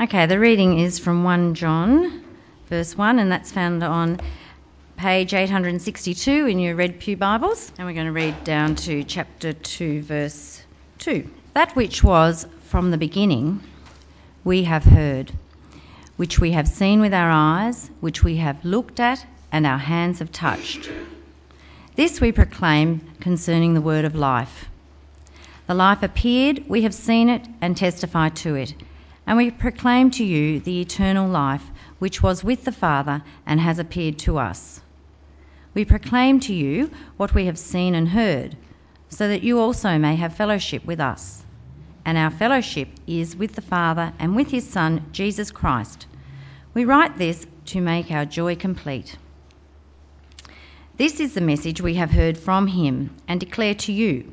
Okay, the reading is from 1 John, verse 1, and that's found on page 862 in your Red Pew Bibles. And we're going to read down to chapter 2, verse 2. That which was from the beginning, we have heard, which we have seen with our eyes, which we have looked at, and our hands have touched. This we proclaim concerning the word of life. The life appeared, we have seen it, and testify to it and we proclaim to you the eternal life which was with the Father and has appeared to us. We proclaim to you what we have seen and heard, so that you also may have fellowship with us. And our fellowship is with the Father and with his Son, Jesus Christ. We write this to make our joy complete. This is the message we have heard from him and declare to you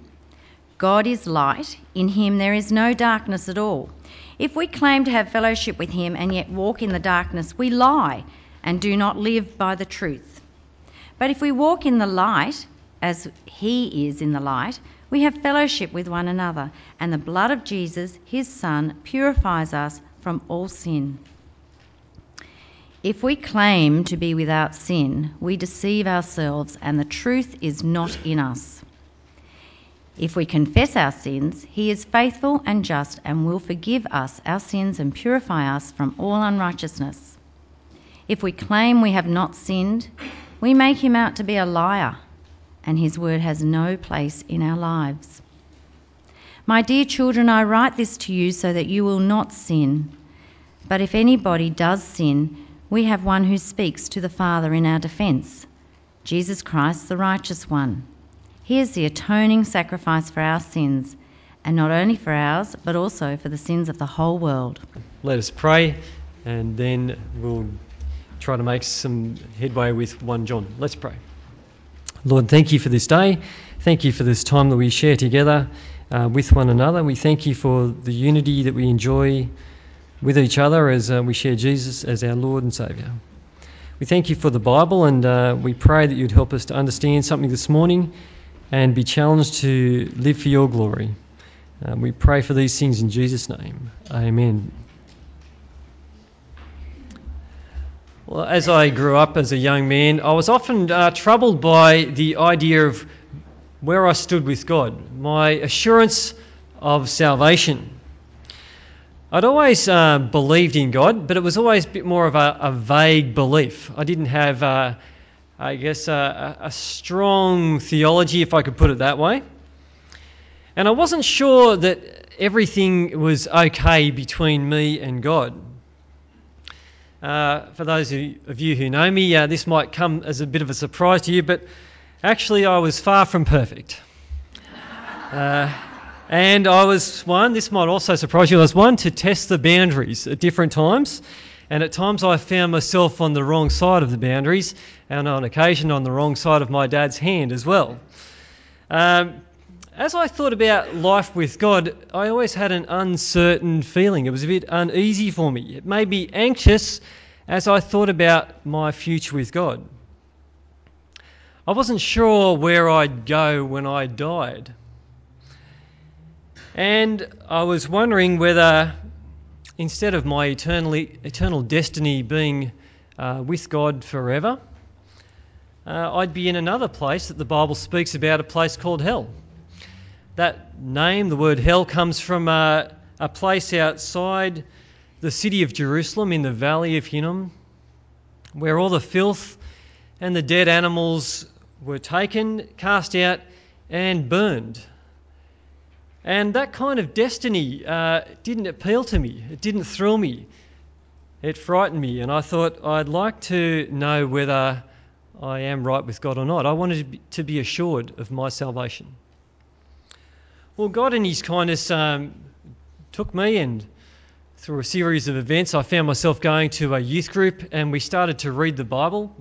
God is light, in him there is no darkness at all. If we claim to have fellowship with him and yet walk in the darkness, we lie and do not live by the truth. But if we walk in the light, as he is in the light, we have fellowship with one another, and the blood of Jesus, his Son, purifies us from all sin. If we claim to be without sin, we deceive ourselves, and the truth is not in us. If we confess our sins, he is faithful and just and will forgive us our sins and purify us from all unrighteousness. If we claim we have not sinned, we make him out to be a liar, and his word has no place in our lives. My dear children, I write this to you so that you will not sin. But if anybody does sin, we have one who speaks to the Father in our defense Jesus Christ, the righteous one. He is the atoning sacrifice for our sins, and not only for ours, but also for the sins of the whole world. Let us pray, and then we'll try to make some headway with 1 John. Let's pray. Lord, thank you for this day. Thank you for this time that we share together uh, with one another. We thank you for the unity that we enjoy with each other as uh, we share Jesus as our Lord and Saviour. We thank you for the Bible, and uh, we pray that you'd help us to understand something this morning and be challenged to live for your glory. Um, we pray for these things in Jesus' name. Amen. Well, as I grew up as a young man, I was often uh, troubled by the idea of where I stood with God, my assurance of salvation. I'd always uh, believed in God, but it was always a bit more of a, a vague belief. I didn't have uh, I guess, a, a strong theology, if I could put it that way. And I wasn't sure that everything was okay between me and God. Uh, for those of you who know me, uh, this might come as a bit of a surprise to you, but actually, I was far from perfect. Uh, and I was one, this might also surprise you, I was one to test the boundaries at different times. And at times I found myself on the wrong side of the boundaries, and on occasion on the wrong side of my dad's hand as well. Um, as I thought about life with God, I always had an uncertain feeling. It was a bit uneasy for me. It made me anxious as I thought about my future with God. I wasn't sure where I'd go when I died. And I was wondering whether instead of my eternally, eternal destiny being uh, with God forever, uh, I'd be in another place that the Bible speaks about, a place called hell. That name, the word hell, comes from uh, a place outside the city of Jerusalem in the valley of Hinnom, where all the filth and the dead animals were taken, cast out, and burned. And that kind of destiny uh, didn't appeal to me, it didn't thrill me, it frightened me. And I thought I'd like to know whether I am right with God or not. I wanted to be assured of my salvation. Well, God, in His kindness, um, took me and through a series of events, I found myself going to a youth group and we started to read the Bible.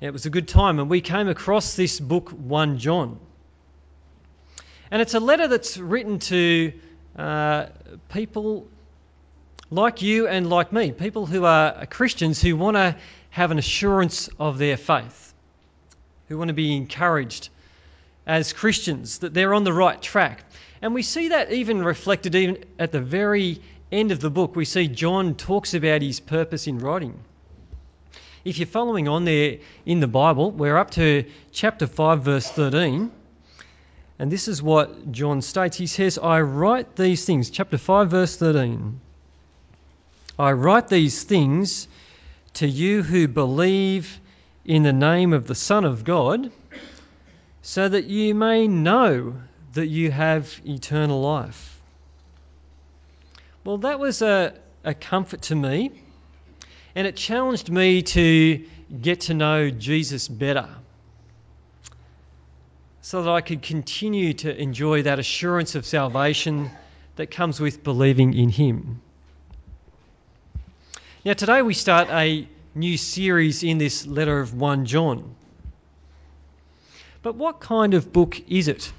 It was a good time, and we came across this book, 1 John. And it's a letter that's written to uh, people like you and like me, people who are Christians who want to have an assurance of their faith, who want to be encouraged as Christians that they're on the right track. And we see that even reflected even at the very end of the book, we see John talks about his purpose in writing. If you're following on there in the Bible, we're up to chapter 5, verse 13. And this is what John states. He says, I write these things, chapter 5, verse 13. I write these things to you who believe in the name of the Son of God, so that you may know that you have eternal life. Well, that was a, a comfort to me, and it challenged me to get to know Jesus better so that I could continue to enjoy that assurance of salvation that comes with believing in Him. Now, today we start a new series in this letter of 1 John. But what kind of book is it?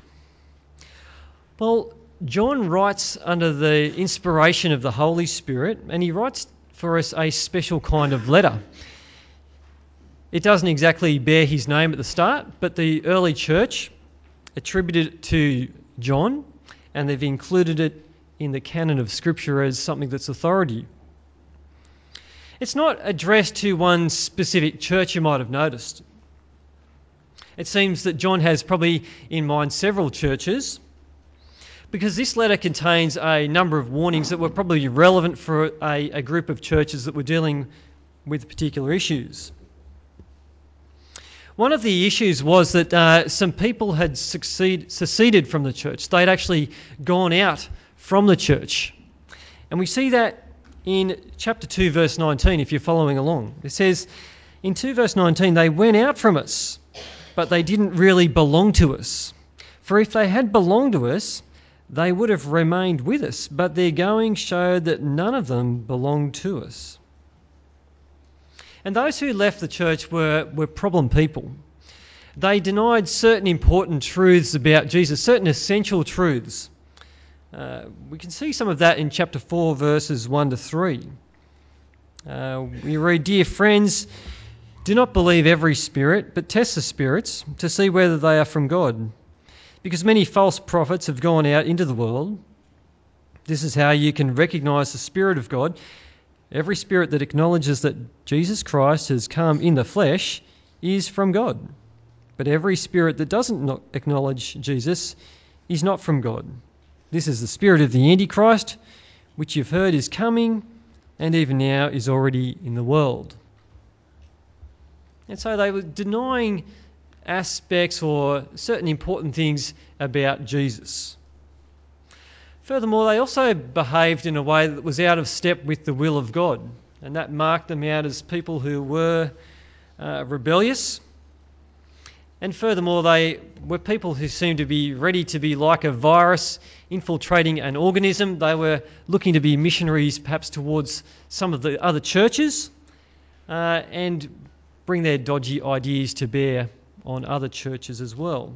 Well, John writes under the inspiration of the Holy Spirit, and he writes for us a special kind of letter. It doesn't exactly bear his name at the start, but the early church attributed to John, and they've included it in the canon of Scripture as something that's authority. It's not addressed to one specific church, you might have noticed. It seems that John has probably in mind several churches because this letter contains a number of warnings that were probably relevant for a, a group of churches that were dealing with particular issues. One of the issues was that uh, some people had succeed, seceded from the church. They'd actually gone out from the church. And we see that in chapter 2, verse 19, if you're following along. It says, in 2 verse 19, they went out from us, but they didn't really belong to us. For if they had belonged to us, they would have remained with us, but their going showed that none of them belonged to us. And those who left the church were, were problem people. They denied certain important truths about Jesus, certain essential truths. Uh, we can see some of that in chapter 4, verses 1 to 3. Uh, we read, Dear friends, do not believe every spirit, but test the spirits to see whether they are from God. Because many false prophets have gone out into the world. This is how you can recognize the Spirit of God. Every spirit that acknowledges that Jesus Christ has come in the flesh is from God. But every spirit that doesn't acknowledge Jesus is not from God. This is the spirit of the Antichrist, which you've heard is coming and even now is already in the world. And so they were denying aspects or certain important things about Jesus. Furthermore, they also behaved in a way that was out of step with the will of God, and that marked them out as people who were uh, rebellious and furthermore, they were people who seemed to be ready to be like a virus infiltrating an organism. They were looking to be missionaries, perhaps towards some of the other churches, uh, and bring their dodgy ideas to bear on other churches as well.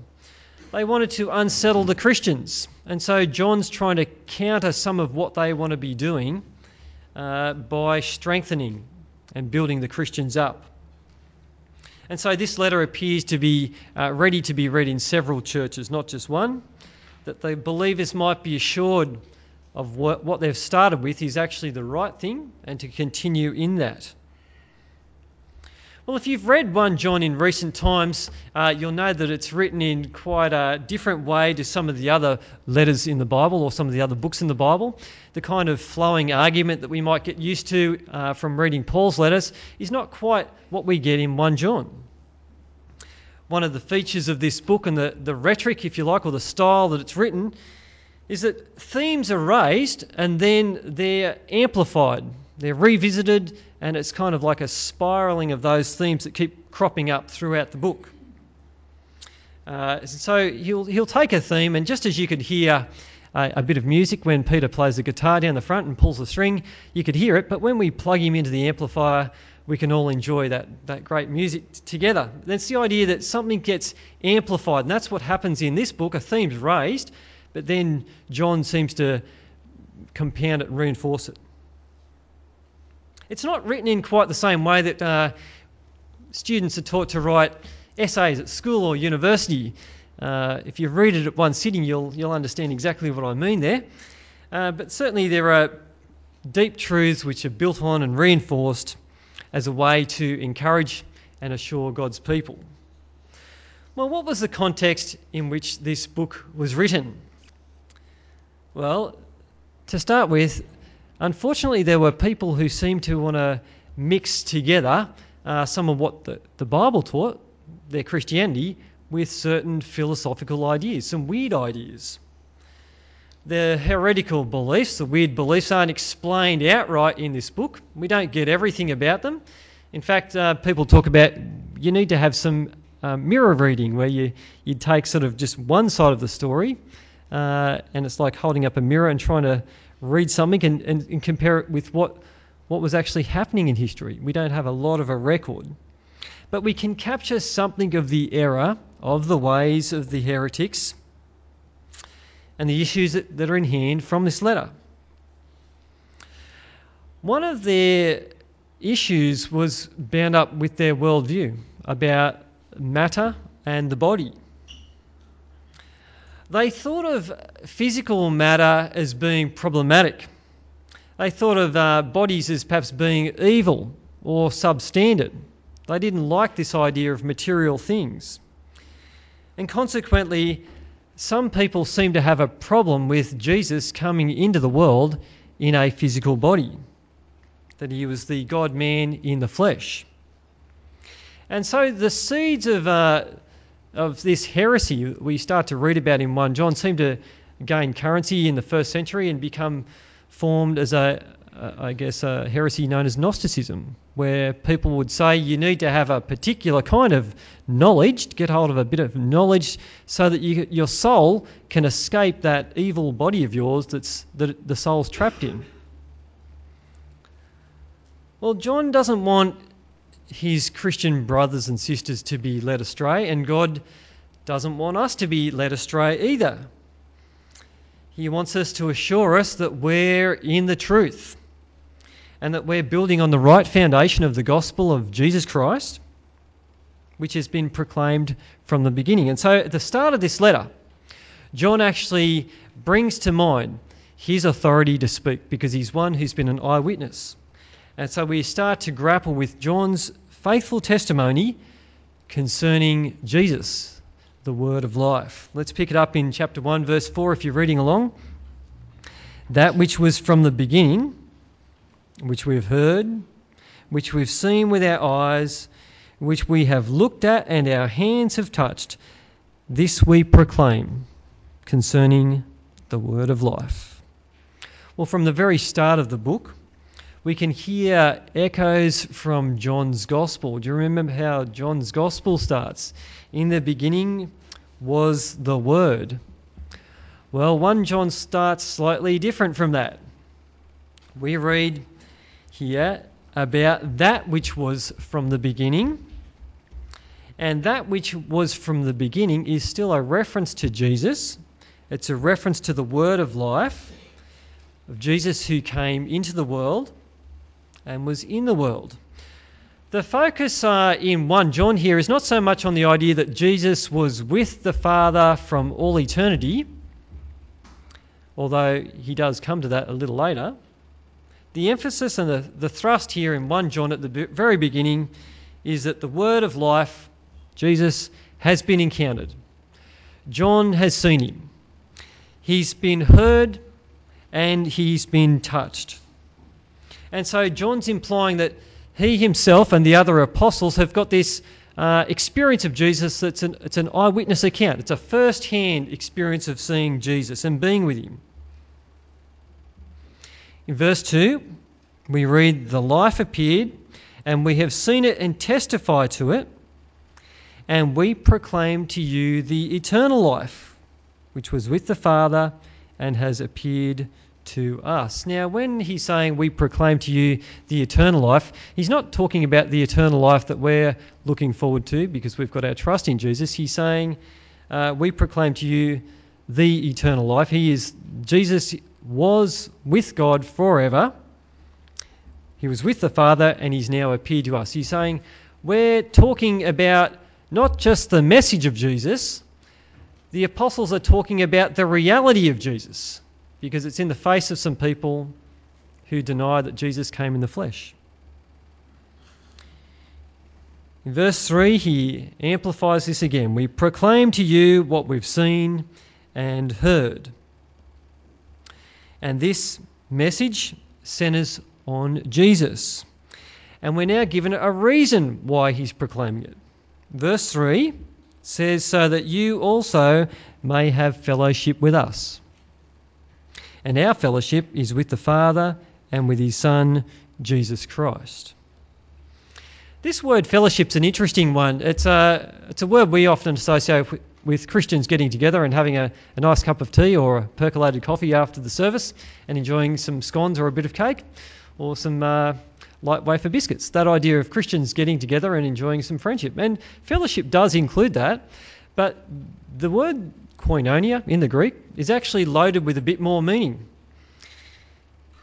They wanted to unsettle the Christians, and so John's trying to counter some of what they want to be doing uh, by strengthening and building the Christians up. And so this letter appears to be uh, ready to be read in several churches, not just one, that the believers might be assured of what, what they've started with is actually the right thing and to continue in that. Well, if you've read 1 John in recent times, uh, you'll know that it's written in quite a different way to some of the other letters in the Bible or some of the other books in the Bible. The kind of flowing argument that we might get used to uh, from reading Paul's letters is not quite what we get in 1 John. One of the features of this book and the, the rhetoric, if you like, or the style that it's written, is that themes are raised and then they're amplified, they're revisited, and it's kind of like a spiraling of those themes that keep cropping up throughout the book. Uh, so he'll, he'll take a theme, and just as you could hear a, a, bit of music when Peter plays the guitar down the front and pulls the string, you could hear it, but when we plug him into the amplifier, we can all enjoy that, that great music t- together. That's the idea that something gets amplified, and that's what happens in this book. A theme's raised, but then John seems to compound it and reinforce it. It's not written in quite the same way that uh, students are taught to write essays at school or university. Uh, if you read it at one sitting, you'll, you'll understand exactly what I mean there. Uh, but certainly there are deep truths which are built on and reinforced as a way to encourage and assure God's people. Well, what was the context in which this book was written? Well, to start with, unfortunately, there were people who seemed to want to mix together uh, some of what the, the Bible taught, their Christianity, with certain philosophical ideas, some weird ideas. The heretical beliefs, the weird beliefs, aren't explained outright in this book. We don't get everything about them. In fact, uh, people talk about you need to have some uh, mirror reading where you, you take sort of just one side of the story uh, and it's like holding up a mirror and trying to read something and, and, and compare it with what, what was actually happening in history. We don't have a lot of a record. But we can capture something of the error of the ways of the heretics and the issues that, that are in hand from this letter. One of their issues was bound up with their worldview about matter and the body. They thought of physical matter as being problematic. They thought of uh, bodies as perhaps being evil or substandard. They didn't like this idea of material things. And consequently, some people seem to have a problem with Jesus coming into the world in a physical body, that he was the God man in the flesh. And so the seeds of, uh, of this heresy we start to read about in 1 John seemed to gain currency in the first century and become formed as a, I guess, a heresy known as Gnosticism, where people would say you need to have a particular kind of knowledge, to get hold of a bit of knowledge, so that you, your soul can escape that evil body of yours that's, that the soul's trapped in. Well, John doesn't want his Christian brothers and sisters to be led astray, and God doesn't want us to be led astray either. He wants us to assure us that we're in the truth and that we're building on the right foundation of the gospel of Jesus Christ, which has been proclaimed from the beginning. And so at the start of this letter, John actually brings to mind his authority to speak because he's one who's been an eyewitness. And so we start to grapple with John's faithful testimony concerning Jesus, the word of life. Let's pick it up in chapter 1, verse 4, if you're reading along. That which was from the beginning, which we've heard, which we've seen with our eyes, which we have looked at and our hands have touched, this we proclaim concerning the word of life. Well, from the very start of the book, we can hear echoes from John's Gospel. Do you remember how John's Gospel starts? In the beginning was the Word. Well, 1 John starts slightly different from that. We read here about that which was from the beginning. And that which was from the beginning is still a reference to Jesus. It's a reference to the word of life, of Jesus who came into the world and was in the world. The focus uh, in 1 John here is not so much on the idea that Jesus was with the Father from all eternity, although he does come to that a little later. The emphasis and the, the thrust here in 1 John at the very beginning is that the word of life, Jesus, has been encountered. John has seen him. He's been heard and he's been touched. And so John's implying that he himself and the other apostles have got this uh, experience of Jesus that's an, it's an eyewitness account. It's a first hand experience of seeing Jesus and being with him. In verse 2, we read, The life appeared, and we have seen it and testify to it, and we proclaim to you the eternal life, which was with the Father and has appeared to us. Now, when he's saying we proclaim to you the eternal life, he's not talking about the eternal life that we're looking forward to because we've got our trust in Jesus. He's saying uh, we proclaim to you the eternal life. He is Jesus was with God forever. He was with the Father and he's now appeared to us. He's saying we're talking about not just the message of Jesus, the apostles are talking about the reality of Jesus because it's in the face of some people who deny that Jesus came in the flesh. In verse 3, he amplifies this again. We proclaim to you what we've seen and heard. And this message centers on Jesus. And we're now given a reason why he's proclaiming it. Verse 3 says, So that you also may have fellowship with us. And our fellowship is with the Father and with his Son, Jesus Christ. This word fellowship's an interesting one. It's a, it's a word we often associate with, Christians getting together and having a, a nice cup of tea or a percolated coffee after the service and enjoying some scones or a bit of cake or some uh, light wafer biscuits. That idea of Christians getting together and enjoying some friendship. And fellowship does include that, but the word koinonia in the Greek is actually loaded with a bit more meaning.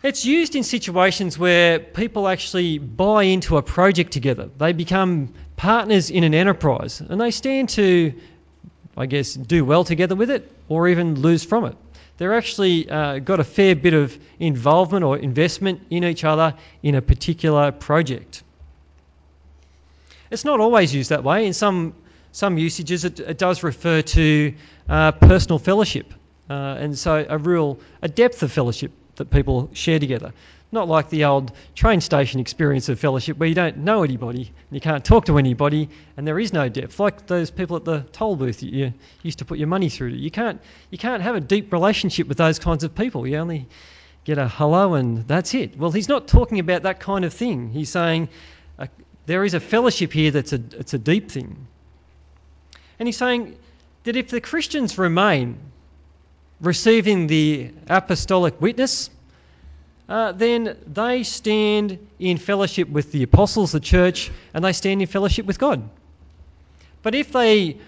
It's used in situations where people actually buy into a project together. They become partners in an enterprise and they stand to, I guess, do well together with it or even lose from it. They're actually uh, got a fair bit of involvement or investment in each other in a particular project. It's not always used that way. In some, some usages, it, it does refer to uh, personal fellowship. Uh, and so a real a depth of fellowship that people share together. Not like the old train station experience of fellowship where you don't know anybody and you can't talk to anybody and there is no depth. Like those people at the toll booth that you used to put your money through. You can't you can't have a deep relationship with those kinds of people. You only get a hello and that's it. Well, he's not talking about that kind of thing. He's saying uh, there is a fellowship here that's a it's a deep thing. And he's saying that if the Christians remain receiving the apostolic witness, uh, then they stand in fellowship with the apostles, the church, and they stand in fellowship with God. But if they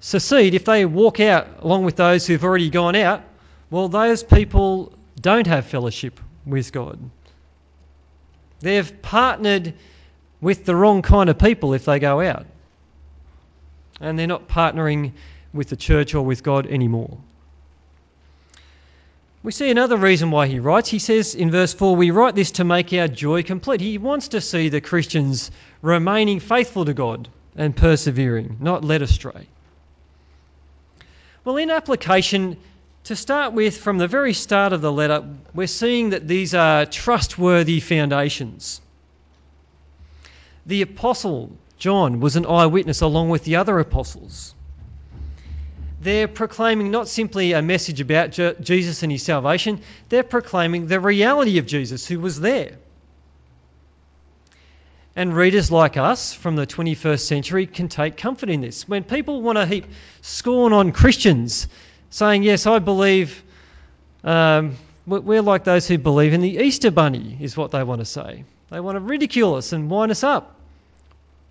secede, if they walk out along with those who've already gone out, well, those people don't have fellowship with God. They've partnered with the wrong kind of people if they go out. And they're not partnering with the church or with God anymore. We see another reason why he writes. He says in verse 4, We write this to make our joy complete. He wants to see the Christians remaining faithful to God and persevering, not led astray. Well, in application, to start with, from the very start of the letter, we're seeing that these are trustworthy foundations. The Apostle John was an eyewitness along with the other apostles they're proclaiming not simply a message about Jesus and his salvation, they're proclaiming the reality of Jesus who was there. And readers like us from the 21st century can take comfort in this. When people want to heap scorn on Christians, saying, Yes, I believe, um, we're like those who believe in the Easter Bunny, is what they want to say. They want to ridicule us and wind us up.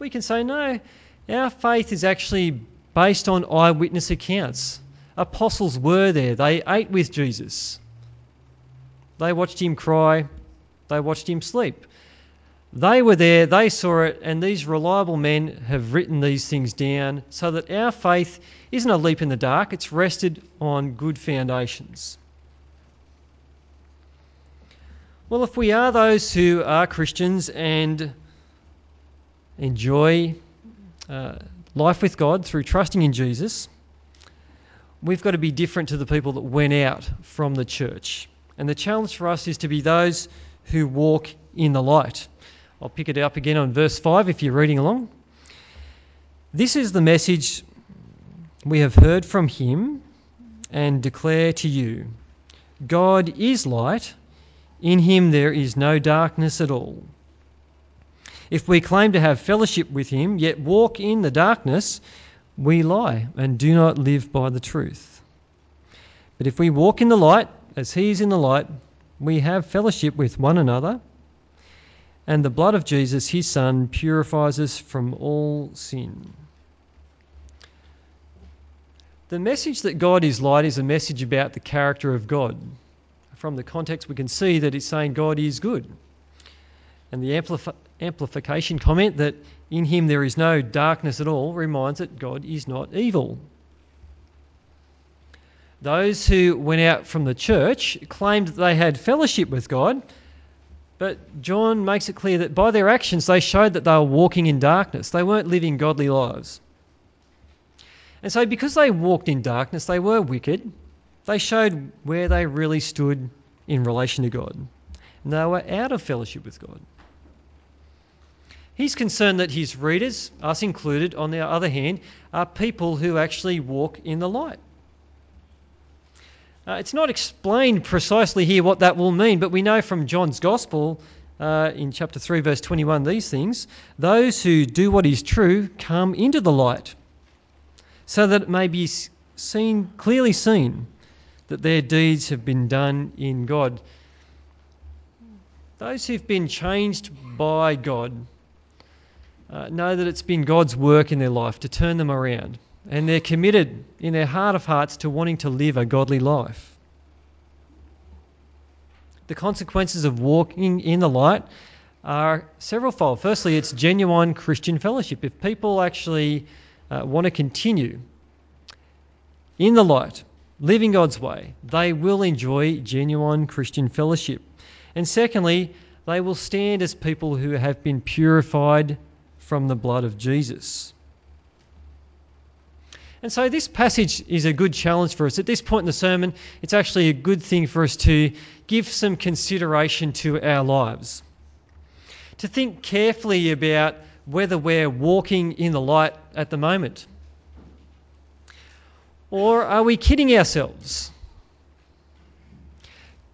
We can say, No, our faith is actually based on eyewitness accounts. Apostles were there, they ate with Jesus, they watched him cry, they watched him sleep. They were there, they saw it, and these reliable men have written these things down so that our faith isn't a leap in the dark, it's rested on good foundations. Well, if we are those who are Christians and enjoy uh, life with God through trusting in Jesus, we've got to be different to the people that went out from the church. And the challenge for us is to be those who walk in the light. I'll pick it up again on verse 5 if you're reading along. This is the message we have heard from him and declare to you God is light, in him there is no darkness at all. If we claim to have fellowship with him, yet walk in the darkness, we lie and do not live by the truth. But if we walk in the light, as he is in the light, we have fellowship with one another, and the blood of Jesus, his Son, purifies us from all sin. The message that God is light is a message about the character of God. From the context, we can see that it's saying God is good. And the amplif- amplification comment that in him there is no darkness at all reminds that God is not evil. Those who went out from the church claimed that they had fellowship with God, But John makes it clear that by their actions they showed that they were walking in darkness. They weren't living godly lives. And so, because they walked in darkness, they were wicked. They showed where they really stood in relation to God. And they were out of fellowship with God. He's concerned that his readers, us included, on the other hand, are people who actually walk in the light. Uh, it's not explained precisely here what that will mean, but we know from John's Gospel uh, in chapter 3, verse 21, these things those who do what is true come into the light, so that it may be seen, clearly seen that their deeds have been done in God. Those who've been changed by God uh, know that it's been God's work in their life to turn them around and they're committed in their heart of hearts to wanting to live a godly life. The consequences of walking in the light are severalfold. Firstly, it's genuine Christian fellowship. If people actually uh, want to continue in the light, living God's way, they will enjoy genuine Christian fellowship. And secondly, they will stand as people who have been purified from the blood of Jesus. And so this passage is a good challenge for us. At this point in the sermon, it's actually a good thing for us to give some consideration to our lives. To think carefully about whether we're walking in the light at the moment. Or are we kidding ourselves?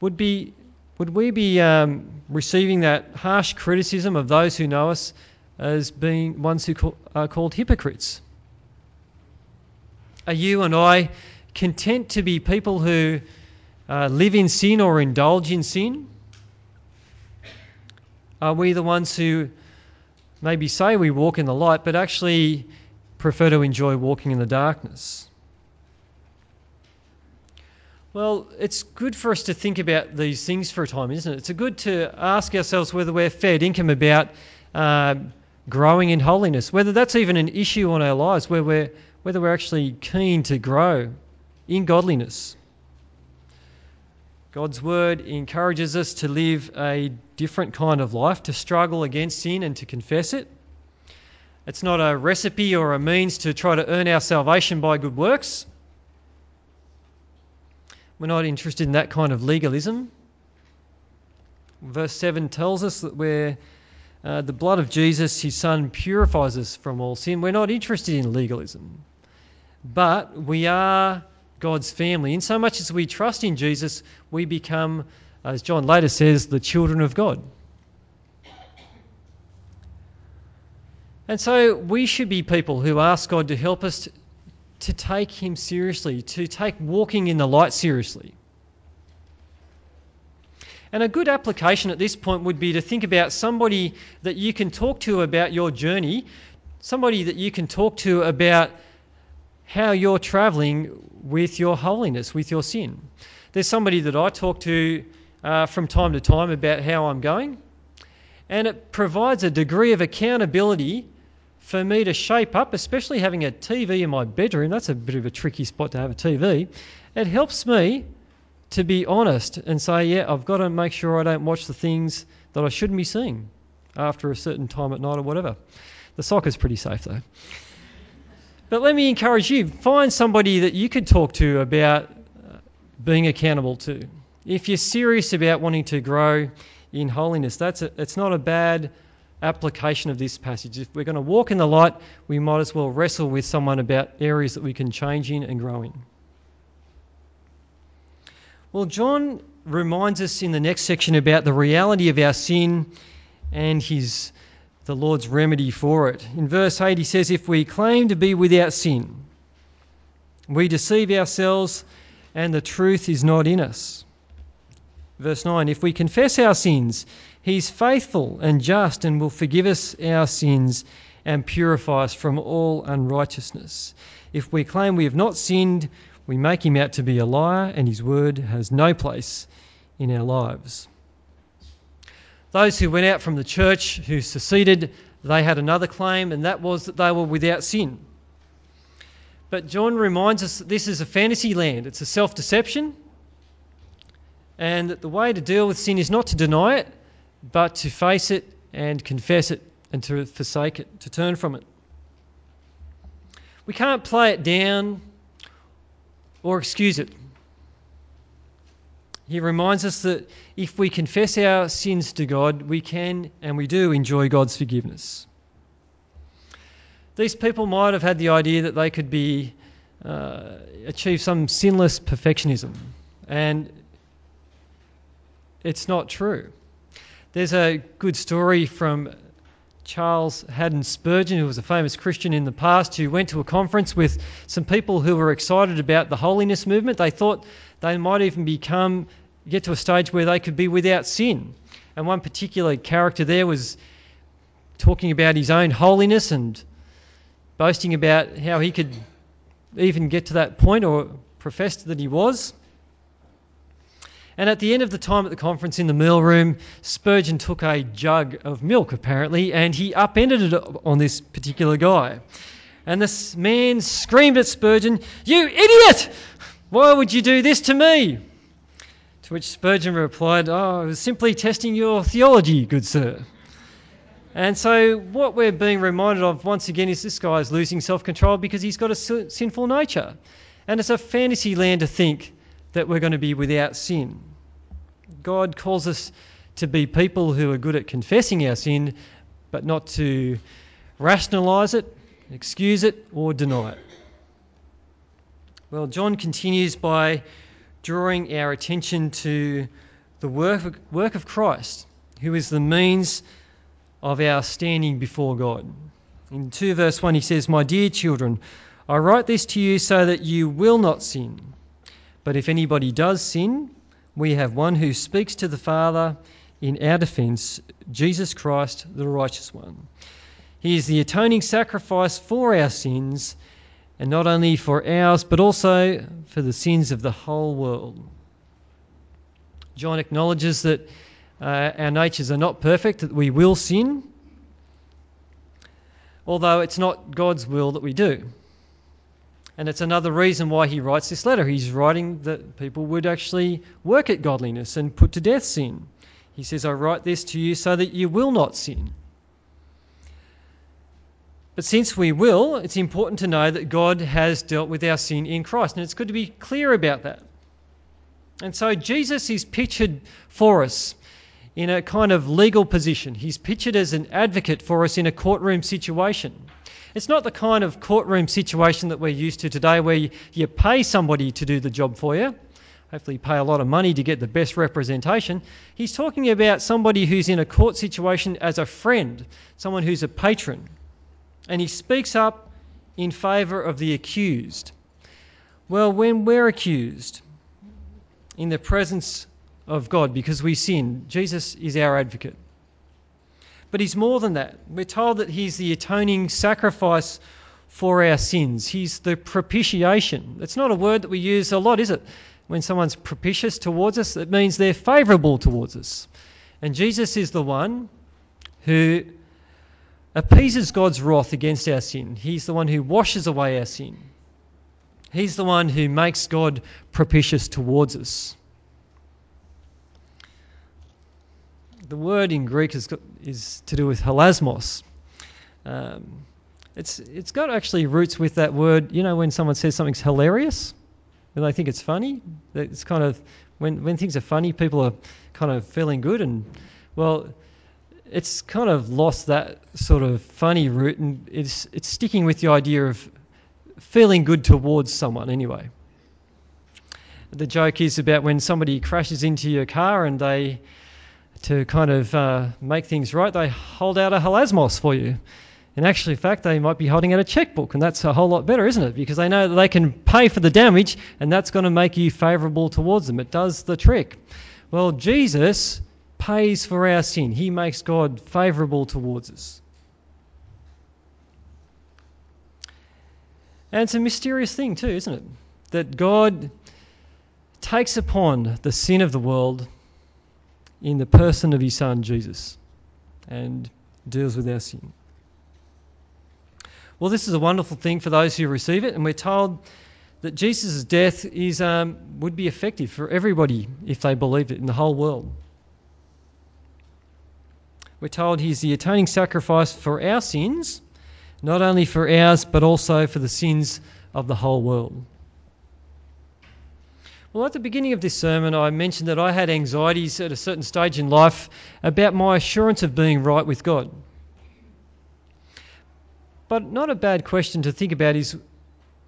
Would, be, would we be um, receiving that harsh criticism of those who know us as being ones who are called hypocrites? Are you and I content to be people who uh, live in sin or indulge in sin? Are we the ones who maybe say we walk in the light but actually prefer to enjoy walking in the darkness? Well, it's good for us to think about these things for a time, isn't it? It's good to ask ourselves whether we're fair income about uh, growing in holiness, whether that's even an issue in our lives where we're whether we're actually keen to grow in godliness. God's word encourages us to live a different kind of life, to struggle against sin and to confess it. It's not a recipe or a means to try to earn our salvation by good works. We're not interested in that kind of legalism. Verse 7 tells us that we're, uh, the blood of Jesus, his son, purifies us from all sin. We're not interested in legalism. But we are God's family. In so much as we trust in Jesus, we become, as John later says, the children of God. And so we should be people who ask God to help us to, to take Him seriously, to take walking in the light seriously. And a good application at this point would be to think about somebody that you can talk to about your journey, somebody that you can talk to about how you're traveling with your holiness, with your sin. There's somebody that I talk to uh, from time to time about how I'm going, and it provides a degree of accountability for me to shape up, especially having a TV in my bedroom. That's a bit of a tricky spot to have a TV. It helps me to be honest and say, yeah, I've got to make sure I don't watch the things that I shouldn't be seeing after a certain time at night or whatever. The soccer's pretty safe though. But let me encourage you find somebody that you could talk to about uh, being accountable to. If you're serious about wanting to grow in holiness, that's a, it's not a bad application of this passage. If we're going to walk in the light, we might as well wrestle with someone about areas that we can change in and grow in. Well, John reminds us in the next section about the reality of our sin and his the Lord's remedy for it. In verse 8, he says, If we claim to be without sin, we deceive ourselves and the truth is not in us. Verse 9, If we confess our sins, he's faithful and just and will forgive us our sins and purify us from all unrighteousness. If we claim we have not sinned, we make him out to be a liar and his word has no place in our lives. Those who went out from the church, who seceded, they had another claim, and that was that they were without sin. But John reminds us that this is a fantasy land, it's a self deception, and that the way to deal with sin is not to deny it, but to face it and confess it and to forsake it, to turn from it. We can't play it down or excuse it. He reminds us that if we confess our sins to God, we can and we do enjoy God's forgiveness. These people might have had the idea that they could be uh, achieve some sinless perfectionism, and it's not true. There's a good story from Charles Haddon Spurgeon, who was a famous Christian in the past, who went to a conference with some people who were excited about the holiness movement. They thought they might even become get to a stage where they could be without sin. And one particular character there was talking about his own holiness and boasting about how he could even get to that point or professed that he was. And at the end of the time at the conference in the meal room, Spurgeon took a jug of milk, apparently, and he upended it on this particular guy. And this man screamed at Spurgeon, You idiot! Why would you do this to me? To which Spurgeon replied, Oh, I was simply testing your theology, good sir. And so, what we're being reminded of once again is this guy is losing self control because he's got a sinful nature. And it's a fantasy land to think that we're going to be without sin. God calls us to be people who are good at confessing our sin, but not to rationalize it, excuse it, or deny it. Well, John continues by drawing our attention to the work of, work of Christ, who is the means of our standing before God. In 2 verse 1, he says, My dear children, I write this to you so that you will not sin. But if anybody does sin, we have one who speaks to the Father in our defense, Jesus Christ, the righteous one. He is the atoning sacrifice for our sins, and not only for ours, but also for the sins of the whole world. John acknowledges that uh, our natures are not perfect, that we will sin, although it's not God's will that we do. And it's another reason why he writes this letter. He's writing that people would actually work at godliness and put to death sin. He says, I write this to you so that you will not sin. But since we will, it's important to know that God has dealt with our sin in Christ. And it's good to be clear about that. And so Jesus is pictured for us in a kind of legal position. He's pictured as an advocate for us in a courtroom situation. It's not the kind of courtroom situation that we're used to today where you, pay somebody to do the job for you. Hopefully, you pay a lot of money to get the best representation. He's talking about somebody who's in a court situation as a friend, someone who's a patron. And he speaks up in favour of the accused. Well, when we're accused in the presence of God because we sin, Jesus is our advocate. But he's more than that. We're told that he's the atoning sacrifice for our sins. He's the propitiation. It's not a word that we use a lot, is it? When someone's propitious towards us, it means they're favourable towards us. And Jesus is the one who appeases God's wrath against our sin. He's the one who washes away our sin. He's the one who makes God propitious towards us. The word in Greek is, is to do with hilasmos. Um, it's, it's got actually roots with that word, you know, when someone says something's hilarious, and they think it's funny. It's kind of, when, when things are funny, people are kind of feeling good. And, well, it's kind of lost that sort of funny root, and it's, it's sticking with the idea of feeling good towards someone anyway. The joke is about when somebody crashes into your car and they to kind of uh, make things right, they hold out a hilasmos for you. In actual fact, they might be holding out a checkbook, and that's a whole lot better, isn't it? Because they know that they can pay for the damage, and that's going to make you favourable towards them. It does the trick. Well, Jesus pays for our sin, He makes God favourable towards us. And it's a mysterious thing, too, isn't it? That God takes upon the sin of the world in the person of his son Jesus and deals with our sin. Well, this is a wonderful thing for those who receive it, and we're told that Jesus' death is, um, would be effective for everybody if they believed it in the whole world. We're told he's the atoning sacrifice for our sins, not only for ours, but also for the sins of the whole world. Well, at the beginning of this sermon, I mentioned that I had anxieties at a certain stage in life about my assurance of being right with God. But not a bad question to think about is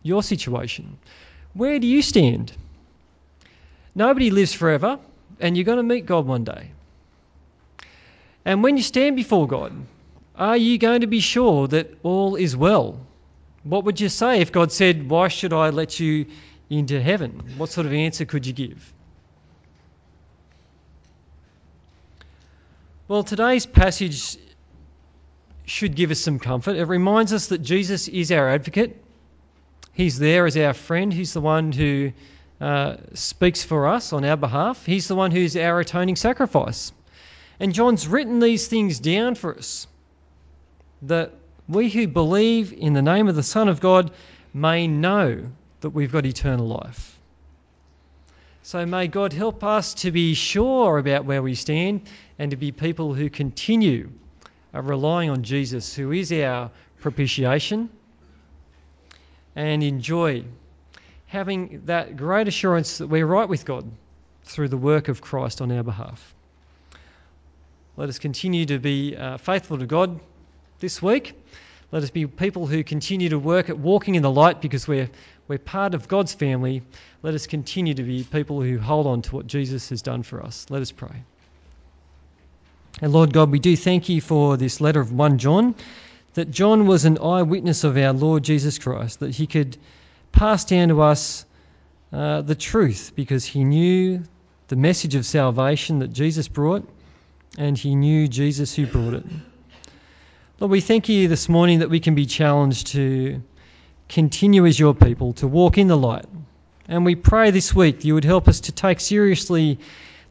your situation. Where do you stand? Nobody lives forever, and you're going to meet God one day. And when you stand before God, are you going to be sure that all is well? What would you say if God said, Why should I let you into heaven? What sort of answer could you give? Well, today's passage should give us some comfort. It reminds us that Jesus is our advocate. He's there as our friend. He's the one who uh, speaks for us on our behalf. He's the one who's our atoning sacrifice. And John's written these things down for us that we who believe in the name of the Son of God may know that we've got eternal life. So may God help us to be sure about where we stand and to be people who continue uh, relying on Jesus, who is our propitiation, and enjoy having that great assurance that we're right with God through the work of Christ on our behalf. Let us continue to be uh, faithful to God this week. Let us be people who continue to work at walking in the light because we're, we're part of God's family. Let us continue to be people who hold on to what Jesus has done for us. Let us pray. And Lord God, we do thank you for this letter of 1 John, that John was an eyewitness of our Lord Jesus Christ, that he could pass down to us uh, the truth because he knew the message of salvation that Jesus brought and he knew Jesus who brought it. Lord, we thank you this morning that we can be challenged to continue as your people, to walk in the light. And we pray this week you would help us to take seriously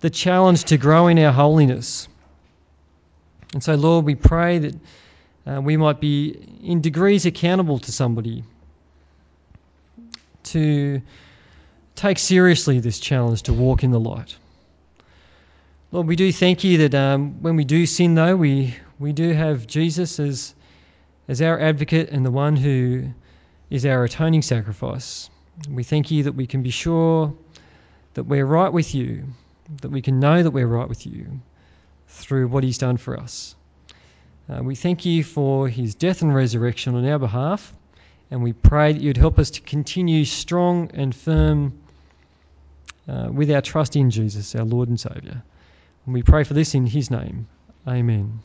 the challenge to grow in our holiness and so, Lord, we pray that uh, we might be in degrees accountable to somebody to take seriously this challenge to walk in the light. Lord, we do thank you that um, when we do sin, though, we, we do have Jesus as, as our advocate and the one who is our atoning sacrifice. We thank you that we can be sure that we're right with you, that we can know that we're right with you through what he's done for us. Uh, we thank you for his death and resurrection on our behalf, and we pray that you'd help us to continue strong and firm uh, with our trust in Jesus, our Lord and Saviour. And we pray for this in his name. Amen.